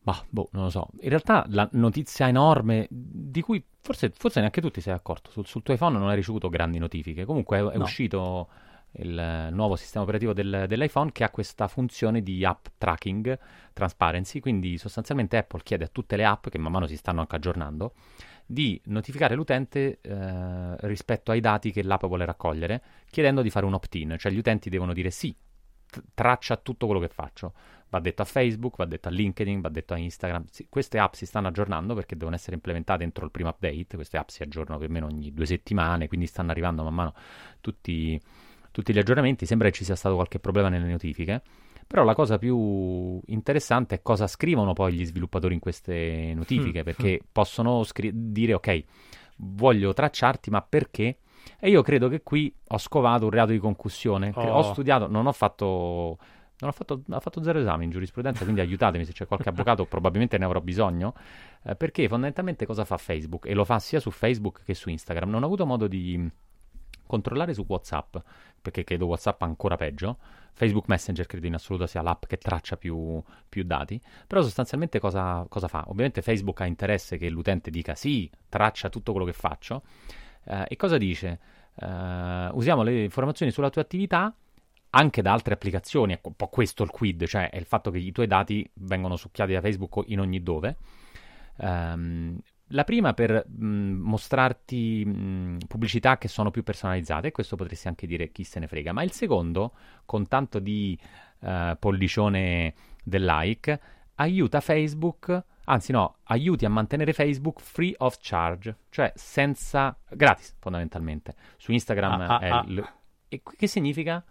Ma, boh, non lo so. In realtà la notizia enorme, di cui forse, forse neanche tu ti sei accorto, sul, sul tuo iPhone non hai ricevuto grandi notifiche. Comunque è, è No. uscito il nuovo sistema operativo del- dell'iPhone che ha questa funzione di app tracking, transparency, quindi sostanzialmente Apple chiede a tutte le app, che man mano si stanno anche aggiornando, di notificare l'utente eh, rispetto ai dati che l'app vuole raccogliere, chiedendo di fare un opt-in, cioè gli utenti devono dire sì, t- traccia tutto quello che faccio. Va detto a Facebook, va detto a LinkedIn, va detto a Instagram. Sì, queste app si stanno aggiornando perché devono essere implementate entro il primo update. Queste app si aggiornano più o meno ogni due settimane, quindi stanno arrivando man mano tutti, tutti gli aggiornamenti. Sembra che ci sia stato qualche problema nelle notifiche. Però la cosa più interessante è cosa scrivono poi gli sviluppatori in queste notifiche, Mm, perché possono scri- dire ok, voglio tracciarti, ma perché? E io credo che qui ho scovato un reato di concussione. Oh. Ho studiato, non ho fatto. Non ho fatto, ho fatto zero esami in giurisprudenza, quindi aiutatemi se c'è qualche avvocato, probabilmente ne avrò bisogno. eh, perché fondamentalmente cosa fa Facebook? E lo fa sia su Facebook che su Instagram. Non ho avuto modo di controllare su WhatsApp, perché credo WhatsApp ancora peggio. Facebook Messenger credo in assoluto sia l'app che traccia più, più dati. Però sostanzialmente cosa, cosa fa? Ovviamente Facebook ha interesse che l'utente dica sì, traccia tutto quello che faccio. Eh, e cosa dice? Eh, usiamo le informazioni sulla tua attività anche da altre applicazioni. Ecco, un po' questo il quid, cioè è il fatto che i tuoi dati vengono succhiati da Facebook in ogni dove. Ehm, la prima per mh, mostrarti mh, pubblicità che sono più personalizzate, e questo potresti anche dire chi se ne frega, ma il secondo, con tanto di eh, pollicione del like, aiuta Facebook, anzi no, aiuti a mantenere Facebook free of charge, cioè senza, gratis fondamentalmente. Su Instagram Ah, ah, è ah. il- e che significa?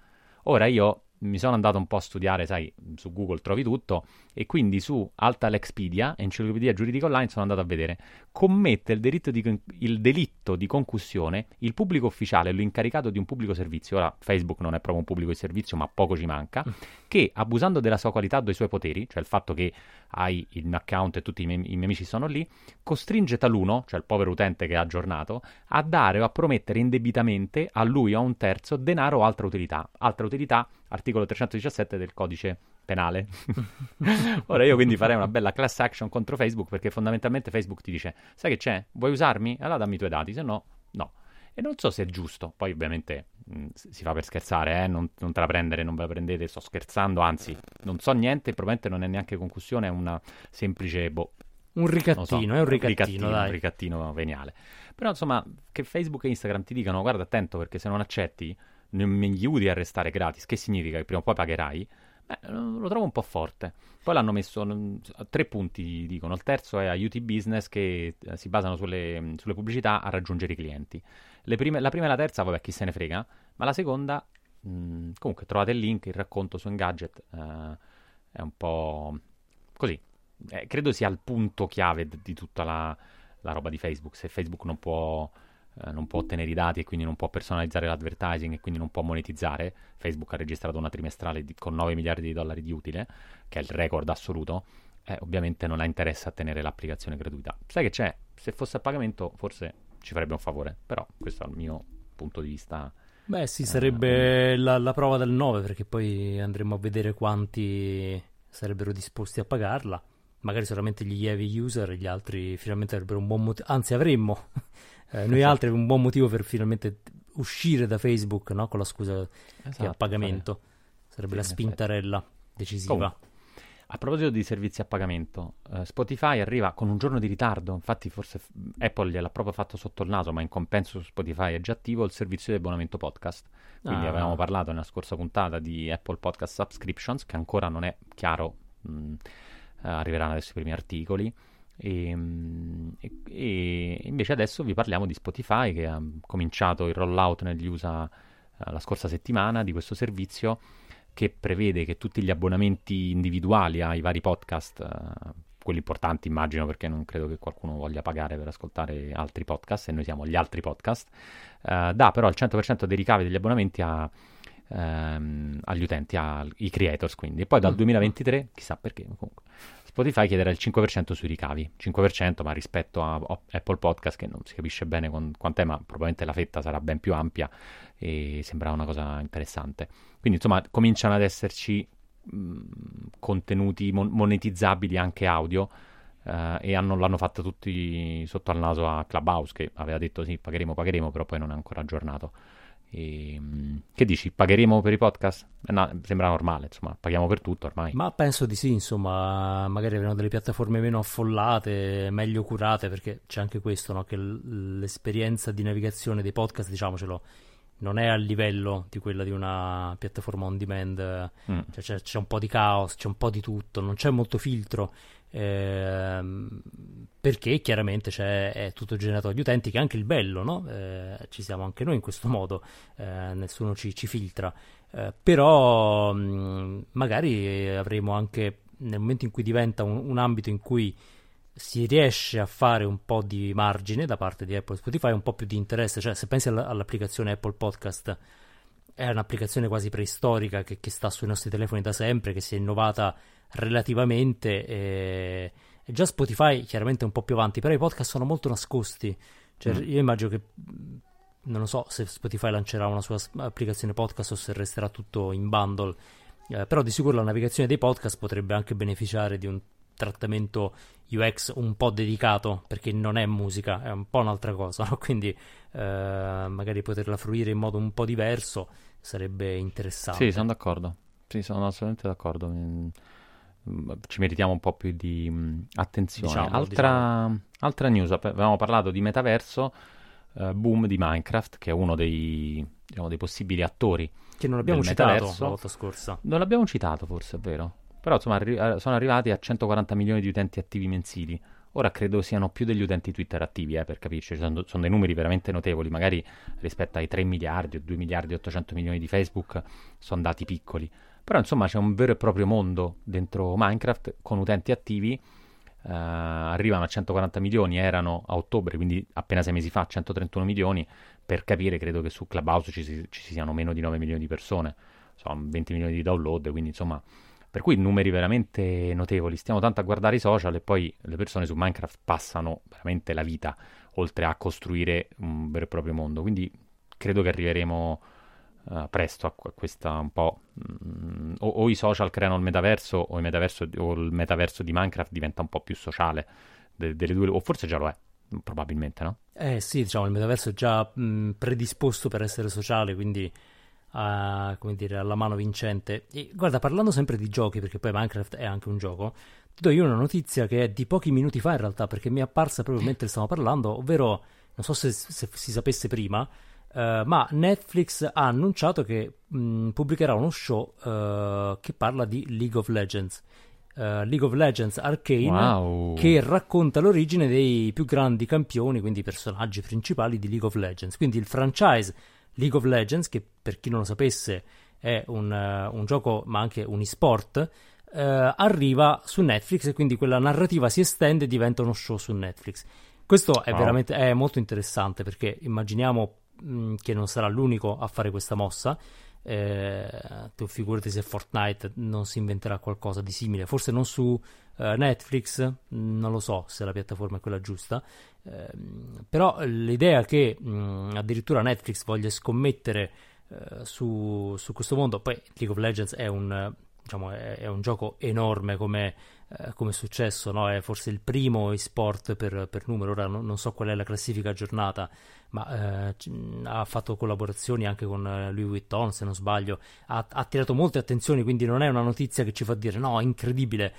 Ora io mi sono andato un po' a studiare, sai, su Google trovi tutto, e quindi su Alta Lexpedia, Enciclopedia Giuridica Online, sono andato a vedere. Commette il delitto, di, il delitto di concussione il pubblico ufficiale, l'incaricato di un pubblico servizio, ora Facebook non è proprio un pubblico di servizio, ma poco ci manca, che abusando della sua qualità o dei suoi poteri, cioè il fatto che hai il mio account e tutti i miei, i miei amici sono lì, costringe taluno, cioè il povero utente che ha aggiornato, a dare o a promettere indebitamente a lui o a un terzo denaro o altra utilità. Altra utilità, articolo 317 del codice penale. Ora io quindi farei una bella class action contro Facebook perché fondamentalmente Facebook ti dice, sai che c'è? Vuoi usarmi? Allora dammi i tuoi dati, se no, no. E non so se è giusto, poi ovviamente mh, si fa per scherzare, eh? non, non te la prendere, non ve la prendete, sto scherzando, anzi non so niente, probabilmente non è neanche concussione, è una semplice, boh, Un non so, ricattino, è un ricattino, dai. un ricattino veniale. Però insomma, che Facebook e Instagram ti dicano guarda attento perché se non accetti non mi aiuti a restare gratis, che significa che prima o poi pagherai, beh, lo trovo un po' forte. Poi l'hanno messo mm, a tre punti, dicono. Il terzo è aiuti business che eh, si basano sulle, sulle pubblicità a raggiungere i clienti. Prime- la prima e la terza, vabbè, chi se ne frega, ma la seconda, mh, comunque trovate il link, il racconto su Engadget, eh, è un po' così. Eh, credo sia il punto chiave di tutta la, la roba di Facebook. Se Facebook non può, eh, non può ottenere i dati e quindi non può personalizzare l'advertising e quindi non può monetizzare, Facebook ha registrato una trimestrale di- con 9 miliardi di dollari di utile, che è il record assoluto, eh, ovviamente non ha interesse a tenere l'applicazione gratuita. Sai che c'è? Se fosse a pagamento forse ci farebbe un favore, però questo è il mio punto di vista. Beh, sì, Eh, sarebbe la, la prova del 9 perché poi andremo a vedere quanti sarebbero disposti a pagarla. Magari solamente gli heavy user e gli altri finalmente avrebbero un buon motivo, anzi avremmo eh, noi altri un buon motivo per finalmente uscire da Facebook, no? Con la scusa che è a Esatto, pagamento. Sarebbe la Sì, effetti. spintarella decisiva. Comunque, A proposito di servizi a pagamento, eh, Spotify arriva con un giorno di ritardo, infatti forse f- Apple gliel'ha proprio fatto sotto il naso, ma in compenso su Spotify è già attivo il servizio di abbonamento podcast. Quindi Ah. avevamo parlato nella scorsa puntata di Apple Podcast Subscriptions, che ancora non è chiaro, mh, eh, arriveranno adesso i primi articoli. E, mh, e- e invece adesso vi parliamo di Spotify che ha cominciato il rollout negli USA eh, la scorsa settimana di questo servizio che prevede che tutti gli abbonamenti individuali ai vari podcast eh, quelli importanti immagino perché non credo che qualcuno voglia pagare per ascoltare altri podcast e noi siamo gli altri podcast, uh, dà però il 100% dei ricavi degli abbonamenti a, um, agli utenti, ai creators quindi. E poi dal 2023, mm. chissà perché comunque, Spotify chiederà il 5% sui ricavi, 5% ma rispetto a Apple Podcast che non si capisce bene con, quant'è, ma probabilmente la fetta sarà ben più ampia e sembra una cosa interessante. Quindi insomma cominciano ad esserci mh, contenuti mon- monetizzabili anche audio uh, e hanno, l'hanno fatta tutti sotto al naso a Clubhouse che aveva detto sì pagheremo, pagheremo, però poi non è ancora aggiornato. E, ehm, che dici? Pagheremo per i podcast? Eh, no, sembra normale, insomma, paghiamo per tutto ormai. Ma penso di sì, insomma, magari avranno delle piattaforme meno affollate, meglio curate, perché c'è anche questo, no? che l'esperienza di navigazione dei podcast, diciamocelo, non è a livello di quella di una piattaforma on demand, mm. cioè, c'è, c'è, un po' di caos, c'è un po' di tutto, non c'è molto filtro, ehm, perché chiaramente c'è, è tutto generato dagli utenti, che è anche il bello, no? eh, ci siamo anche noi in questo modo, eh, nessuno ci, ci filtra, eh, però mh, mm, magari avremo anche nel momento in cui diventa un, un ambito in cui si riesce a fare un po' di margine da parte di Apple e Spotify, un po' più di interesse, cioè se pensi all'applicazione Apple Podcast è un'applicazione quasi preistorica che, che, sta sui nostri telefoni da sempre, che si è innovata relativamente e, e già Spotify chiaramente è un po' più avanti, però i podcast sono molto nascosti, cioè, mm. io immagino che non lo so se Spotify lancerà una sua applicazione podcast o se resterà tutto in bundle, eh, però di sicuro la navigazione dei podcast potrebbe anche beneficiare di un trattamento UX un po' dedicato perché non è musica, è un po' un'altra cosa, no? quindi eh, magari poterla fruire in modo un po' diverso sarebbe interessante. Sì, sono d'accordo, sì, sono assolutamente d'accordo. Ci meritiamo un po' più di mm, attenzione. Diciamo, altra, diciamo. altra, news, avevamo parlato di metaverso, uh, boom di Minecraft, che è uno dei, diciamo, dei possibili attori. Che non abbiamo citato la volta scorsa. Non l'abbiamo citato forse, è vero. Però insomma arri- eh, sono arrivati a 140 milioni di utenti attivi mensili. Ora credo siano più degli utenti Twitter attivi, eh, per capirci, sono, sono, dei numeri veramente notevoli, magari rispetto ai 3 miliardi o 2 miliardi e 800 milioni di Facebook sono dati piccoli. Però insomma c'è un vero e proprio mondo dentro Minecraft con utenti attivi, uh, arrivano a 140 milioni, erano a ottobre, quindi appena 6 mesi fa, 131 milioni, per capire credo che su Clubhouse ci, ci siano meno di 9 milioni di persone, sono 20 milioni di download, quindi insomma per cui numeri veramente notevoli. Stiamo tanto a guardare i social e poi le persone su Minecraft passano veramente la vita oltre a costruire un vero e proprio mondo. Quindi credo che arriveremo uh, presto a, questa un po'. Mm, o, o, i social creano il metaverso o, il metaverso o il metaverso di Minecraft diventa un po' più sociale de, delle due, o forse già lo è. Probabilmente, no? Eh sì, diciamo, il metaverso è già mh, predisposto per essere sociale, quindi a, come dire, alla mano vincente. E, guarda, parlando sempre di giochi, perché poi Minecraft è anche un gioco, ti do io una notizia che è di pochi minuti fa in realtà, perché mi è apparsa proprio mentre stavamo parlando, ovvero, non so se, se si sapesse prima, Uh, ma Netflix ha annunciato che mh, pubblicherà uno show uh, che parla di League of Legends. Uh, League of Legends Arcane wow. che racconta l'origine dei più grandi campioni, quindi i personaggi principali di League of Legends. Quindi il franchise League of Legends, che per chi non lo sapesse è un, un gioco ma anche un e-sport, arriva su Netflix e quindi quella narrativa si estende e diventa uno show su Netflix. Questo è wow. veramente è molto interessante perché immaginiamo mh, che non sarà l'unico a fare questa mossa. Eh, tu figurati se Fortnite non si inventerà qualcosa di simile, forse non su eh, Netflix, non lo so se la piattaforma è quella giusta, eh, però l'idea che mh, addirittura Netflix voglia scommettere eh, su, su, questo mondo, poi League of Legends è un, diciamo, è, è un gioco enorme come, eh, come è successo, no? è forse il primo esport per, per numero, ora non, non, so qual è la classifica aggiornata, ma eh, ha fatto collaborazioni anche con Louis Vuitton se non sbaglio, ha, ha attirato molte attenzioni, quindi non è una notizia che ci fa dire no, è incredibile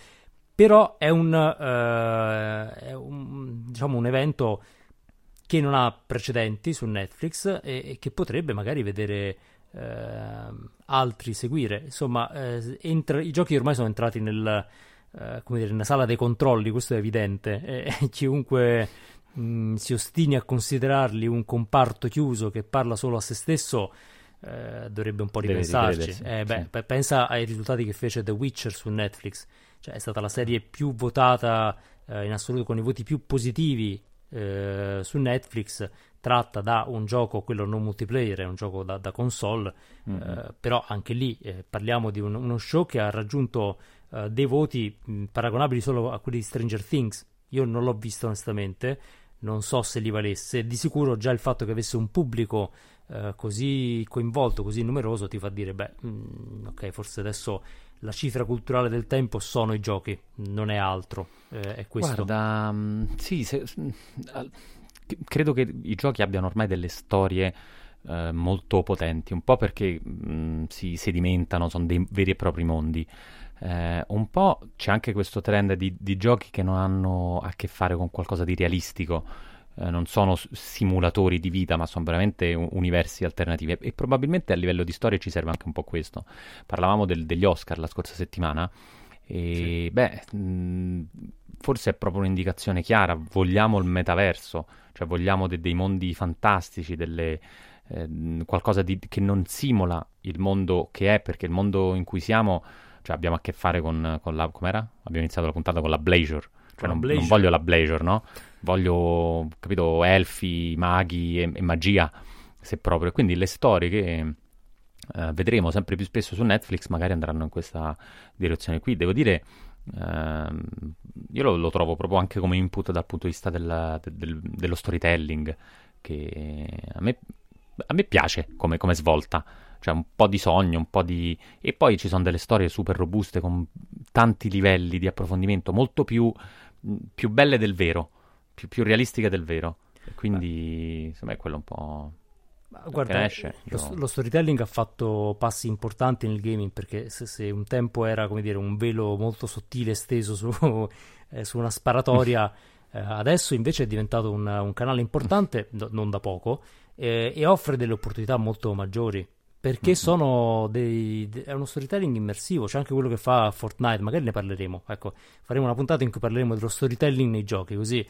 però è un, uh, è un, diciamo, un evento che non ha precedenti su Netflix e, e che potrebbe magari vedere uh, altri seguire. Insomma, uh, entra, i giochi ormai sono entrati nel, come dire, nella sala dei controlli, questo è evidente, e, chiunque mh, mm, si ostini a considerarli un comparto chiuso che parla solo a se stesso eh, dovrebbe un po' ripensarci. Eh, beh, sì. Pensa ai risultati che fece The Witcher su Netflix, cioè è stata la serie più votata eh, in assoluto con i voti più positivi eh, su Netflix, tratta da un gioco, quello non multiplayer, è un gioco da, da console, mm-hmm. però anche lì parliamo di un, uno show che ha raggiunto dei voti mh, paragonabili solo a quelli di Stranger Things. Io non l'ho visto onestamente, non so se li valesse. Di sicuro già il fatto che avesse un pubblico eh, così coinvolto, così numeroso, ti fa dire, beh, mh, ok, forse adesso la cifra culturale del tempo sono i giochi, non è altro. Eh, è questo. Guarda, mh, sì, se, mh, credo che i giochi abbiano ormai delle storie eh, molto potenti, un po' perché si sedimentano, sono dei veri e propri mondi. Eh, un po' c'è anche questo trend di, di, giochi che non hanno a che fare con qualcosa di realistico, eh, non sono simulatori di vita, ma sono veramente universi alternativi. E, e, probabilmente a livello di storia ci serve anche un po' questo. Parlavamo del, degli Oscar la scorsa settimana. E sì. beh, mh, forse è proprio un'indicazione chiara. Vogliamo il metaverso, cioè vogliamo de- dei mondi fantastici, delle, eh, qualcosa di, che non simula il mondo che è, perché il mondo in cui siamo cioè abbiamo a che fare con, con la... com'era? Abbiamo iniziato la puntata con la Blazer. Cioè non, non, voglio la Blazer, no? Voglio, capito, elfi, maghi e, e magia, se proprio. Quindi le storie che... Uh, vedremo sempre più spesso su Netflix magari andranno in questa direzione qui. Devo dire, uh, io lo, lo, trovo proprio anche come input dal punto di vista del, del, dello storytelling, che a me, a me piace come, come, svolta cioè un po' di sogno, un po' di... e poi ci sono delle storie super robuste con tanti livelli di approfondimento, molto più, più belle del vero, più, più, realistiche del vero. E quindi, insomma, è quello un po'... Guarda, esce, lo, lo, storytelling ha fatto passi importanti nel gaming perché se, se un tempo era come dire un velo molto sottile steso su, eh, su una sparatoria, eh, adesso invece è diventato un, un canale importante, no, non da poco, eh, e offre delle opportunità molto maggiori perché mm-hmm. sono dei, è uno storytelling immersivo, c'è anche quello che fa Fortnite, magari ne parleremo, ecco, faremo una puntata in cui parleremo dello storytelling nei giochi, così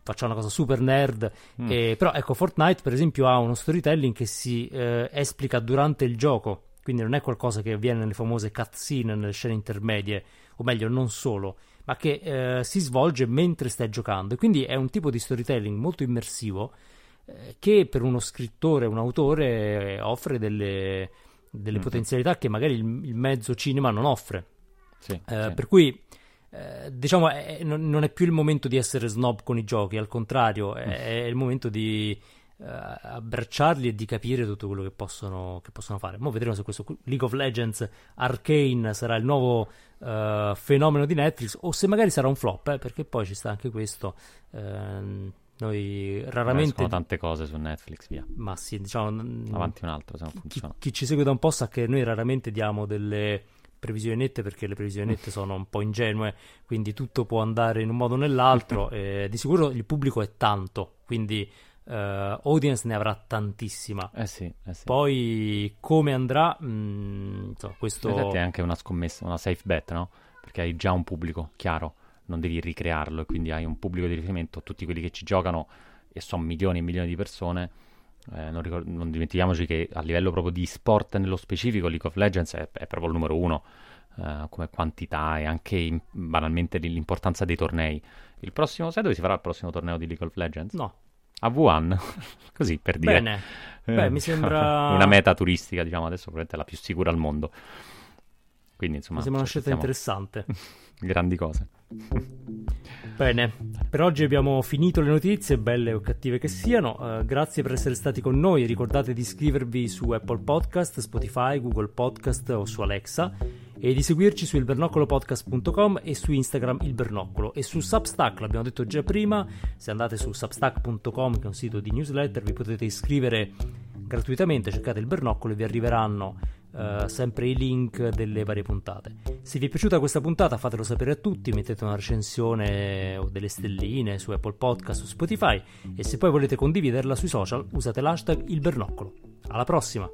facciamo una cosa super nerd, mm. e, però ecco Fortnite per esempio ha uno storytelling che si eh, esplica durante il gioco, quindi non è qualcosa che avviene nelle famose cutscene, nelle scene intermedie, o meglio non solo, ma che eh, si svolge mentre stai giocando, e quindi è un tipo di storytelling molto immersivo, eh, che per uno scrittore, un autore, offre delle, delle mm-hmm. potenzialità che magari il, il, mezzo cinema non offre. Sì, eh, sì. Per cui, eh, diciamo, è, non, è più il momento di essere snob con i giochi, al contrario, è, mm. è il momento di uh, abbracciarli e di capire tutto quello che possono, che possono fare. Ora vedremo se questo League of Legends Arcane sarà il nuovo uh, fenomeno di Netflix o se magari sarà un flop, eh, perché poi ci sta anche questo. Uh, noi raramente... Sono tante cose su Netflix, via. Ma sì, diciamo... Avanti un altro, se non funziona. Chi, chi ci segue da un po' sa che noi raramente diamo delle previsioni nette perché le previsioni nette sono un po' ingenue, quindi tutto può andare in un modo o nell'altro. e di sicuro il pubblico è tanto, quindi uh, audience ne avrà tantissima. Eh sì, eh sì. Poi come andrà, mh, mm, insomma, questo... Esatto, è anche una scommessa, una safe bet, no? Perché hai già un pubblico chiaro non devi ricrearlo e quindi hai un pubblico di riferimento, tutti quelli che ci giocano e sono milioni e milioni di persone. Eh, non, ricord- non, dimentichiamoci che a livello proprio di sport nello specifico League of Legends è, è proprio il numero uno eh, come quantità e anche in, banalmente l'importanza dei tornei. Il prossimo, sai dove si farà il prossimo torneo di League of Legends? No. A Wuhan, così per dire. Bene, Beh, mi sembra... una meta turistica, diciamo, adesso probabilmente la più sicura al mondo. Quindi, insomma, mi sembra una scelta interessante. Grandi cose. Bene, per oggi abbiamo finito le notizie, belle o cattive che siano. Uh, grazie per essere stati con noi. Ricordate di iscrivervi su Apple Podcast, Spotify, Google Podcast o su Alexa e di seguirci su ilbernoccolopodcast.com e su Instagram il Bernoccolo e su Substack, l'abbiamo detto già prima, se andate su substack.com che è un sito di newsletter vi potete iscrivere gratuitamente, cercate il Bernoccolo e vi arriveranno eh, sempre i link delle varie puntate. Se vi è piaciuta questa puntata fatelo sapere a tutti, mettete una recensione o delle stelline su Apple Podcast, su Spotify e se poi volete condividerla sui social usate l'hashtag il bernoccolo. Alla prossima!